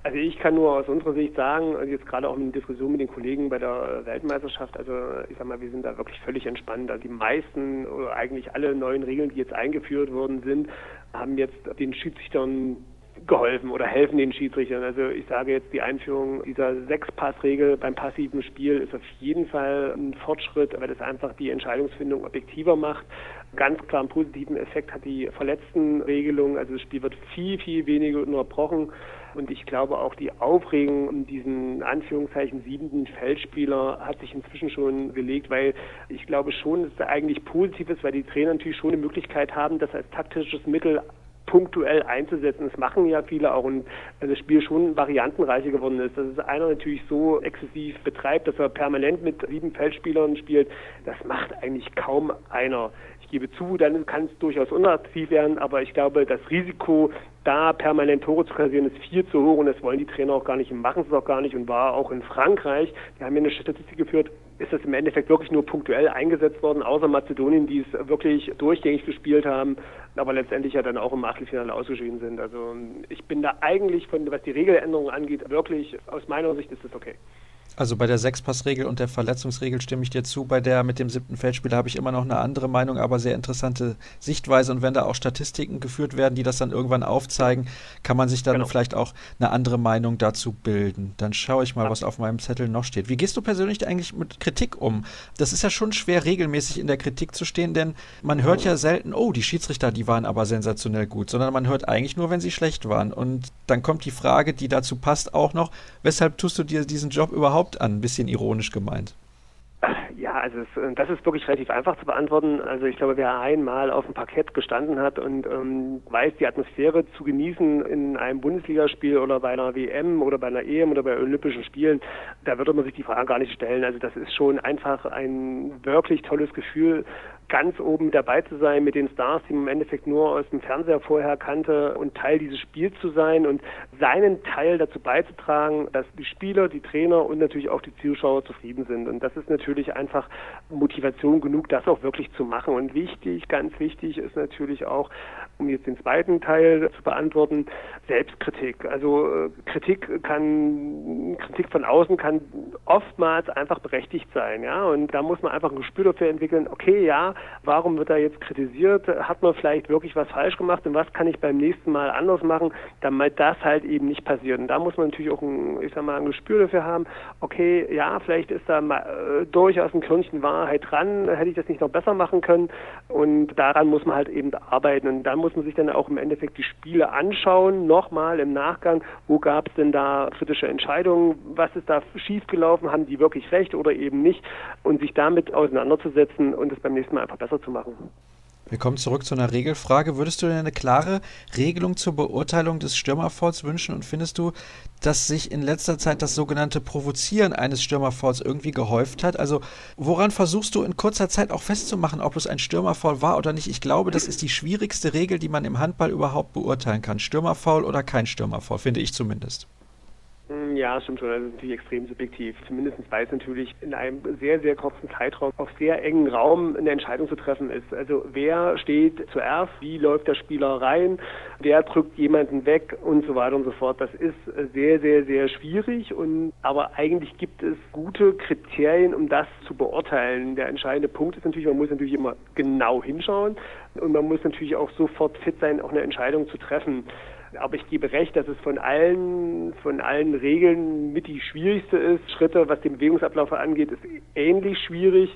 Also ich kann nur aus unserer Sicht sagen, also jetzt gerade auch in Diskussion mit den Kollegen bei der Weltmeisterschaft, also ich sag mal, wir sind da wirklich völlig entspannt. Also die meisten oder eigentlich alle neuen Regeln, die jetzt eingeführt worden sind, haben jetzt den Schiedsrichtern geholfen oder helfen den Schiedsrichtern. Also ich sage jetzt, die Einführung dieser Sechs-Pass-Regel beim passiven Spiel ist auf jeden Fall ein Fortschritt, weil das einfach die Entscheidungsfindung objektiver macht. Ganz klar einen positiven Effekt hat die verletzten Regelung. Also das Spiel wird viel, viel weniger unterbrochen. Und ich glaube auch die Aufregung um diesen Anführungszeichen siebenten Feldspieler hat sich inzwischen schon gelegt, weil ich glaube schon, dass es eigentlich positiv ist, weil die Trainer natürlich schon eine Möglichkeit haben, das als taktisches Mittel punktuell einzusetzen. Das machen ja viele auch und das Spiel schon variantenreicher geworden ist. Dass es einer natürlich so exzessiv betreibt, dass er permanent mit sieben Feldspielern spielt, das macht eigentlich kaum einer. Gebe zu, dann kann es durchaus unattraktiv werden, aber ich glaube, das Risiko, da permanent Tore zu kassieren, ist viel zu hoch und das wollen die Trainer auch gar nicht und machen es auch gar nicht und war auch in Frankreich, die haben ja eine Statistik geführt, ist das im Endeffekt wirklich nur punktuell eingesetzt worden, außer Mazedonien, die es wirklich durchgängig gespielt haben, aber letztendlich ja dann auch im Achtelfinale ausgeschieden sind. Also ich bin da eigentlich, von, was die Regeländerungen angeht, wirklich aus meiner Sicht ist das okay. Also bei der Sechspassregel und der Verletzungsregel stimme ich dir zu. Bei der mit dem siebten Feldspieler habe ich immer noch eine andere Meinung, aber sehr interessante Sichtweise. Und wenn da auch Statistiken geführt werden, die das dann irgendwann aufzeigen, kann man sich dann genau. vielleicht auch eine andere Meinung dazu bilden. Dann schaue ich mal, was auf meinem Zettel noch steht. Wie gehst du persönlich eigentlich mit Kritik um? Das ist ja schon schwer, regelmäßig in der Kritik zu stehen, denn man hört ja selten, oh, die Schiedsrichter, die waren aber sensationell gut, sondern man hört eigentlich nur, wenn sie schlecht waren. Und dann kommt die Frage, die dazu passt, auch noch, weshalb tust du dir diesen Job überhaupt überhaupt an? Ein bisschen ironisch gemeint. Ja, also es, äh, das ist wirklich relativ einfach zu beantworten. Also ich glaube, wer einmal auf dem Parkett gestanden hat und ähm, weiß, die Atmosphäre zu genießen in einem Bundesligaspiel oder bei einer WM oder bei einer EM oder bei Olympischen Spielen, da würde man sich die Frage gar nicht stellen. Also das ist schon einfach ein wirklich tolles Gefühl, ganz oben dabei zu sein mit den Stars, die man im Endeffekt nur aus dem Fernseher vorher kannte und Teil dieses Spiels zu sein und seinen Teil dazu beizutragen, dass die Spieler, die Trainer und natürlich auch die Zuschauer zufrieden sind. Und das ist natürlich einfach Motivation genug, das auch wirklich zu machen. Und wichtig, ganz wichtig ist natürlich auch, um jetzt den zweiten Teil zu beantworten, Selbstkritik. Also äh, Kritik kann, Kritik von außen kann oftmals einfach berechtigt sein, ja. Und da muss man einfach ein Gespür dafür entwickeln, okay, ja, warum wird er jetzt kritisiert? Hat man vielleicht wirklich was falsch gemacht und was kann ich beim nächsten Mal anders machen, damit das halt eben nicht passiert? Und da muss man natürlich auch ein, ich sag mal, ein Gespür dafür haben, okay, ja, vielleicht ist da mal, äh, durchaus ein Körnchen Wahrheit dran, hätte ich das nicht noch besser machen können? Und daran muss man halt eben arbeiten. Und dann muss man sich dann auch im Endeffekt die Spiele anschauen, nochmal im Nachgang, wo gab es denn da kritische Entscheidungen, was ist da schiefgelaufen, haben die wirklich recht oder eben nicht? Und sich damit auseinanderzusetzen und es beim nächsten Mal einfach besser zu machen. Wir kommen zurück zu einer Regelfrage. Würdest du dir eine klare Regelung zur Beurteilung des Stürmerfalls wünschen und findest du, dass sich in letzter Zeit das sogenannte Provozieren eines Stürmerfalls irgendwie gehäuft hat? Also woran versuchst du in kurzer Zeit auch festzumachen, ob es ein Stürmerfall war oder nicht? Ich glaube, das ist die schwierigste Regel, die man im Handball überhaupt beurteilen kann. Stürmerfall oder kein Stürmerfall, finde ich zumindest. Hm, ja, stimmt schon. Das ist natürlich extrem subjektiv. Zumindest weil es natürlich in einem sehr, sehr kurzen Zeitraum auf sehr engen Raum eine Entscheidung zu treffen ist. Also wer steht zuerst, wie läuft der Spieler rein, wer drückt jemanden weg und so weiter und so fort. Das ist sehr, sehr, sehr schwierig. Und aber eigentlich gibt es gute Kriterien, um das zu beurteilen. Der entscheidende Punkt ist natürlich, man muss natürlich immer genau hinschauen und man muss natürlich auch sofort fit sein, auch eine Entscheidung zu treffen. Aber ich gebe recht, dass es von allen, von allen Regeln mit die schwierigste ist. Schritte, was den Bewegungsablauf angeht, ist ähnlich schwierig.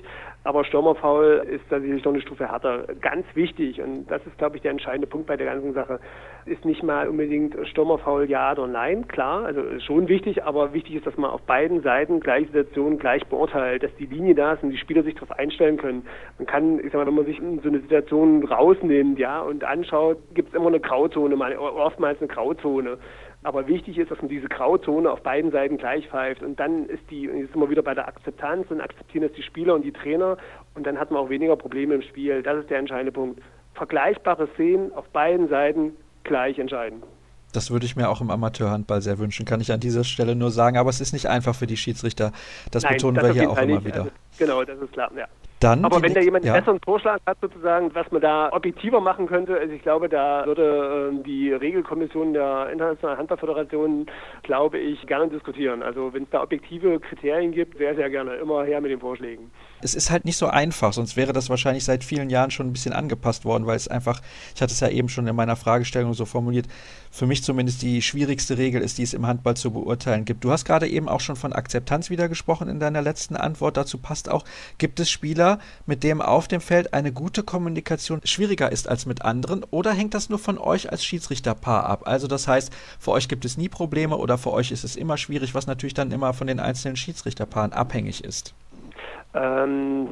Aber Stürmerfoul ist da noch eine Stufe härter. Ganz wichtig, und das ist, glaube ich, der entscheidende Punkt bei der ganzen Sache, ist nicht mal unbedingt Stürmerfoul ja oder nein, klar, also schon wichtig, aber wichtig ist, dass man auf beiden Seiten gleiche Situationen gleich beurteilt, dass die Linie da ist und die Spieler sich darauf einstellen können. Man kann, ich sag mal, wenn man sich so eine Situation rausnimmt, ja, und anschaut, gibt es immer eine Grauzone, oftmals eine Grauzone. Aber wichtig ist, dass man diese Grauzone auf beiden Seiten gleich pfeift. Und dann ist die, jetzt sind wir wieder bei der Akzeptanz und akzeptieren das die Spieler und die Trainer. Und dann hat man auch weniger Probleme im Spiel. Das ist der entscheidende Punkt. Vergleichbare Szenen auf beiden Seiten gleich entscheiden. Das würde ich mir auch im Amateurhandball sehr wünschen, kann ich an dieser Stelle nur sagen. Aber es ist nicht einfach für die Schiedsrichter. Das Nein, betonen das wir hier auch immer wieder. Also, genau, das ist klar. Ja. Dann Aber wenn da jemand einen ja. besseren Vorschlag hat, sozusagen, was man da objektiver machen könnte, also ich glaube, da würde äh, die Regelkommission der Internationalen Handballföderation, glaube ich, gerne diskutieren. Also wenn es da objektive Kriterien gibt, sehr, sehr gerne. Immer her mit den Vorschlägen es ist halt nicht so einfach, sonst wäre das wahrscheinlich seit vielen Jahren schon ein bisschen angepasst worden, weil es einfach, ich hatte es ja eben schon in meiner Fragestellung so formuliert, für mich zumindest die schwierigste Regel ist, die es im Handball zu beurteilen gibt. Du hast gerade eben auch schon von Akzeptanz wieder gesprochen in deiner letzten Antwort. Dazu passt auch, gibt es Spieler, mit denen auf dem Feld eine gute Kommunikation schwieriger ist als mit anderen oder hängt das nur von euch als Schiedsrichterpaar ab? Also das heißt, für euch gibt es nie Probleme oder für euch ist es immer schwierig, was natürlich dann immer von den einzelnen Schiedsrichterpaaren abhängig ist. Ähm,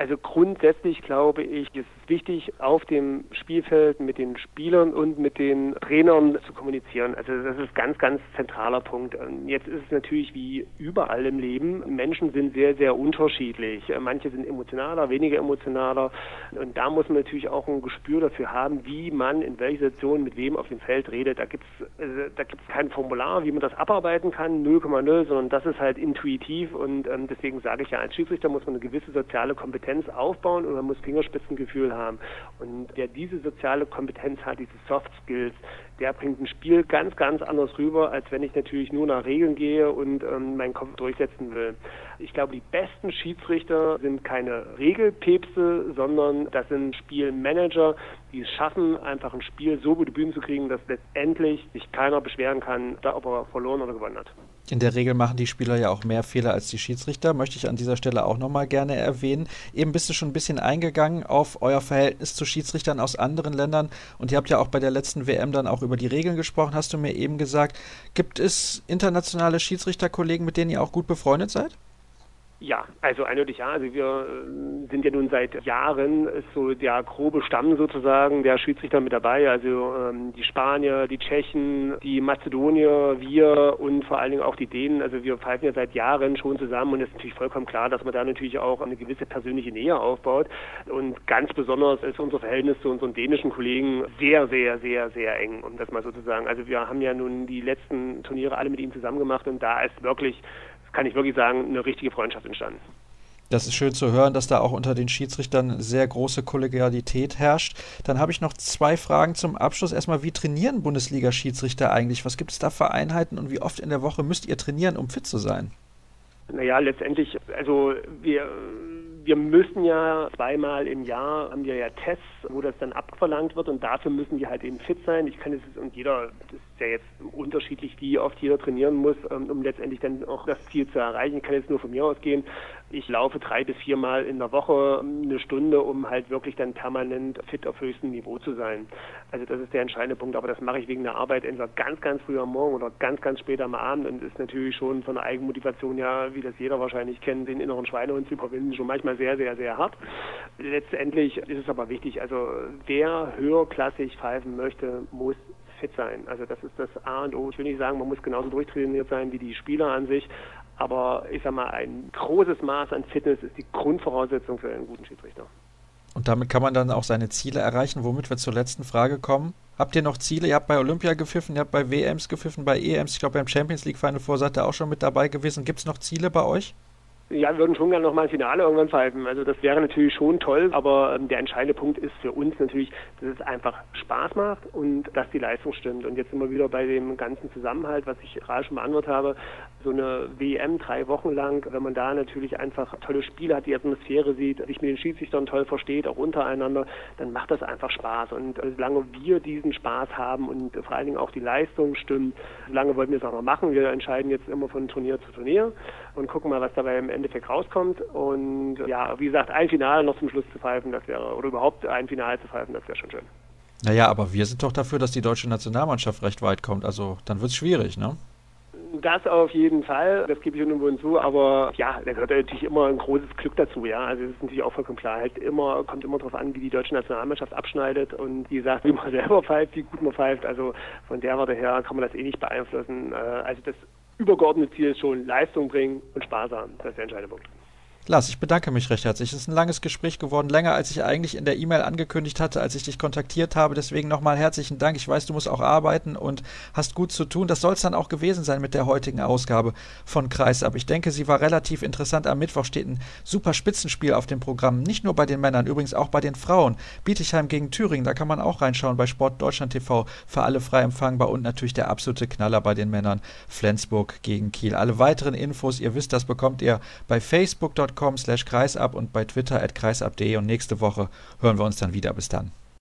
also grundsätzlich glaube ich, ist es wichtig, auf dem Spielfeld mit den Spielern und mit den Trainern zu kommunizieren. Also das ist ganz, ganz zentraler Punkt. Jetzt ist es natürlich wie überall im Leben. Menschen sind sehr, sehr unterschiedlich. Manche sind emotionaler, weniger emotionaler. Und da muss man natürlich auch ein Gespür dafür haben, wie man in welcher Situation mit wem auf dem Feld redet. Da gibt es also da gibt's kein Formular, wie man das abarbeiten kann, 0,0, sondern das ist halt intuitiv. Und ähm, deswegen sage ich ja, als Schiedsrichter muss man eine gewisse soziale Kompetenz Kompetenz aufbauen und man muss Fingerspitzengefühl haben. Und wer diese soziale Kompetenz hat, diese Soft Skills, der bringt ein Spiel ganz, ganz anders rüber, als wenn ich natürlich nur nach Regeln gehe und ähm, meinen Kopf durchsetzen will. Ich glaube, die besten Schiedsrichter sind keine Regelpäpste, sondern das sind Spielmanager, die es schaffen, einfach ein Spiel so über die Bühne zu kriegen, dass letztendlich sich keiner beschweren kann, ob er verloren oder gewonnen hat. In der Regel machen die Spieler ja auch mehr Fehler als die Schiedsrichter, möchte ich an dieser Stelle auch nochmal gerne erwähnen. Eben bist du schon ein bisschen eingegangen auf euer Verhältnis zu Schiedsrichtern aus anderen Ländern und ihr habt ja auch bei der letzten WM dann auch über die Regeln gesprochen, hast du mir eben gesagt. Gibt es internationale Schiedsrichterkollegen, mit denen ihr auch gut befreundet seid? Ja, also eindeutig ja. Also wir äh, sind ja nun seit Jahren so der grobe Stamm sozusagen der Schiedsrichter mit dabei. Also ähm, die Spanier, die Tschechen, die Mazedonier, wir und vor allen Dingen auch die Dänen. Also wir pfeifen ja seit Jahren schon zusammen und es ist natürlich vollkommen klar, dass man da natürlich auch eine gewisse persönliche Nähe aufbaut. Und ganz besonders ist unser Verhältnis zu unseren dänischen Kollegen sehr, sehr, sehr, sehr eng, um das mal so zu sagen. Also wir haben ja nun die letzten Turniere alle mit ihnen zusammen gemacht und da ist wirklich kann ich wirklich sagen, eine richtige Freundschaft entstanden. Das ist schön zu hören, dass da auch unter den Schiedsrichtern sehr große Kollegialität herrscht. Dann habe ich noch zwei Fragen zum Abschluss. Erstmal, wie trainieren Bundesliga-Schiedsrichter eigentlich? Was gibt es da für Einheiten und wie oft in der Woche müsst ihr trainieren, um fit zu sein? Naja, letztendlich, also wir wir müssen ja zweimal im Jahr haben wir ja Tests, wo das dann abverlangt wird und dafür müssen die halt eben fit sein. Ich kann es und jeder, das ist ja jetzt unterschiedlich, wie oft jeder trainieren muss, ähm, um letztendlich dann auch das Ziel zu erreichen. Ich kann jetzt nur von mir ausgehen. Ich laufe drei bis viermal in der Woche eine Stunde, um halt wirklich dann permanent fit auf höchstem Niveau zu sein. Also das ist der entscheidende Punkt. Aber das mache ich wegen der Arbeit entweder ganz, ganz früh am Morgen oder ganz, ganz spät am Abend und ist natürlich schon von der Eigenmotivation ja, wie das jeder wahrscheinlich kennt, den inneren Schweinehund zu überwinden, schon manchmal sehr, sehr, sehr hart. Letztendlich ist es aber wichtig. Also wer höherklassig pfeifen möchte, muss fit sein. Also das ist das A und O. Ich will nicht sagen, man muss genauso durchtrainiert sein wie die Spieler an sich, aber ich sag mal, ein großes Maß an Fitness ist die Grundvoraussetzung für einen guten Schiedsrichter. Und damit kann man dann auch seine Ziele erreichen, womit wir zur letzten Frage kommen. Habt ihr noch Ziele? Ihr habt bei Olympia gepfiffen, ihr habt bei WMs gepfiffen, bei EMs, ich glaube beim Champions League Final Four seid ihr auch schon mit dabei gewesen. Gibt es noch Ziele bei euch? Ja, wir würden schon gerne nochmal ein Finale irgendwann pfeifen. Also das wäre natürlich schon toll, aber ähm, der entscheidende Punkt ist für uns natürlich, dass es einfach Spaß macht und dass die Leistung stimmt. Und jetzt sind wir wieder bei dem ganzen Zusammenhalt, was ich gerade schon beantwortet habe. So eine WM drei Wochen lang, wenn man da natürlich einfach tolle Spiele hat, die Atmosphäre sieht, sich mit den Schiedsrichtern toll versteht, auch untereinander, dann macht das einfach Spaß. Und solange wir diesen Spaß haben und vor allen Dingen auch die Leistung stimmt, solange wollten wir es auch noch machen. Wir entscheiden jetzt immer von Turnier zu Turnier und gucken mal, was dabei im Endeffekt rauskommt. Und ja, wie gesagt, ein Finale noch zum Schluss zu pfeifen, das wäre, oder überhaupt ein Finale zu pfeifen, das wäre schon schön. Naja, aber wir sind doch dafür, dass die deutsche Nationalmannschaft recht weit kommt. Also dann wird es schwierig, ne? Das auf jeden Fall, das gebe ich irgendwo zu, aber ja, da gehört natürlich immer ein großes Glück dazu, ja. Also das ist natürlich auch vollkommen klar. Halt immer, kommt immer darauf an, wie die deutsche Nationalmannschaft abschneidet und wie gesagt, wie man selber pfeift, wie gut man pfeift. Also von der Warte her kann man das eh nicht beeinflussen. Äh, also das übergeordnete Ziel ist schon Leistung bringen und Spaß haben. Das ist der entscheidende Punkt. Lars, ich bedanke mich recht herzlich. Es ist ein langes Gespräch geworden, länger als ich eigentlich in der E-Mail angekündigt hatte, als ich dich kontaktiert habe. Deswegen nochmal herzlichen Dank. Ich weiß, du musst auch arbeiten und hast gut zu tun. Das soll es dann auch gewesen sein mit der heutigen Ausgabe von Kreisab. Ich denke, sie war relativ interessant. Am Mittwoch steht ein super Spitzenspiel auf dem Programm. Nicht nur bei den Männern, übrigens auch bei den Frauen. Bietigheim gegen Thüringen, da kann man auch reinschauen bei Sport Deutschland TV. Für alle frei empfangbar und natürlich der absolute Knaller bei den Männern. Flensburg gegen Kiel. Alle weiteren Infos, ihr wisst, das bekommt ihr bei facebook.com facebook.com slash kreisab und bei Twitter at kreisab.de und nächste Woche hören wir uns dann wieder. Bis dann.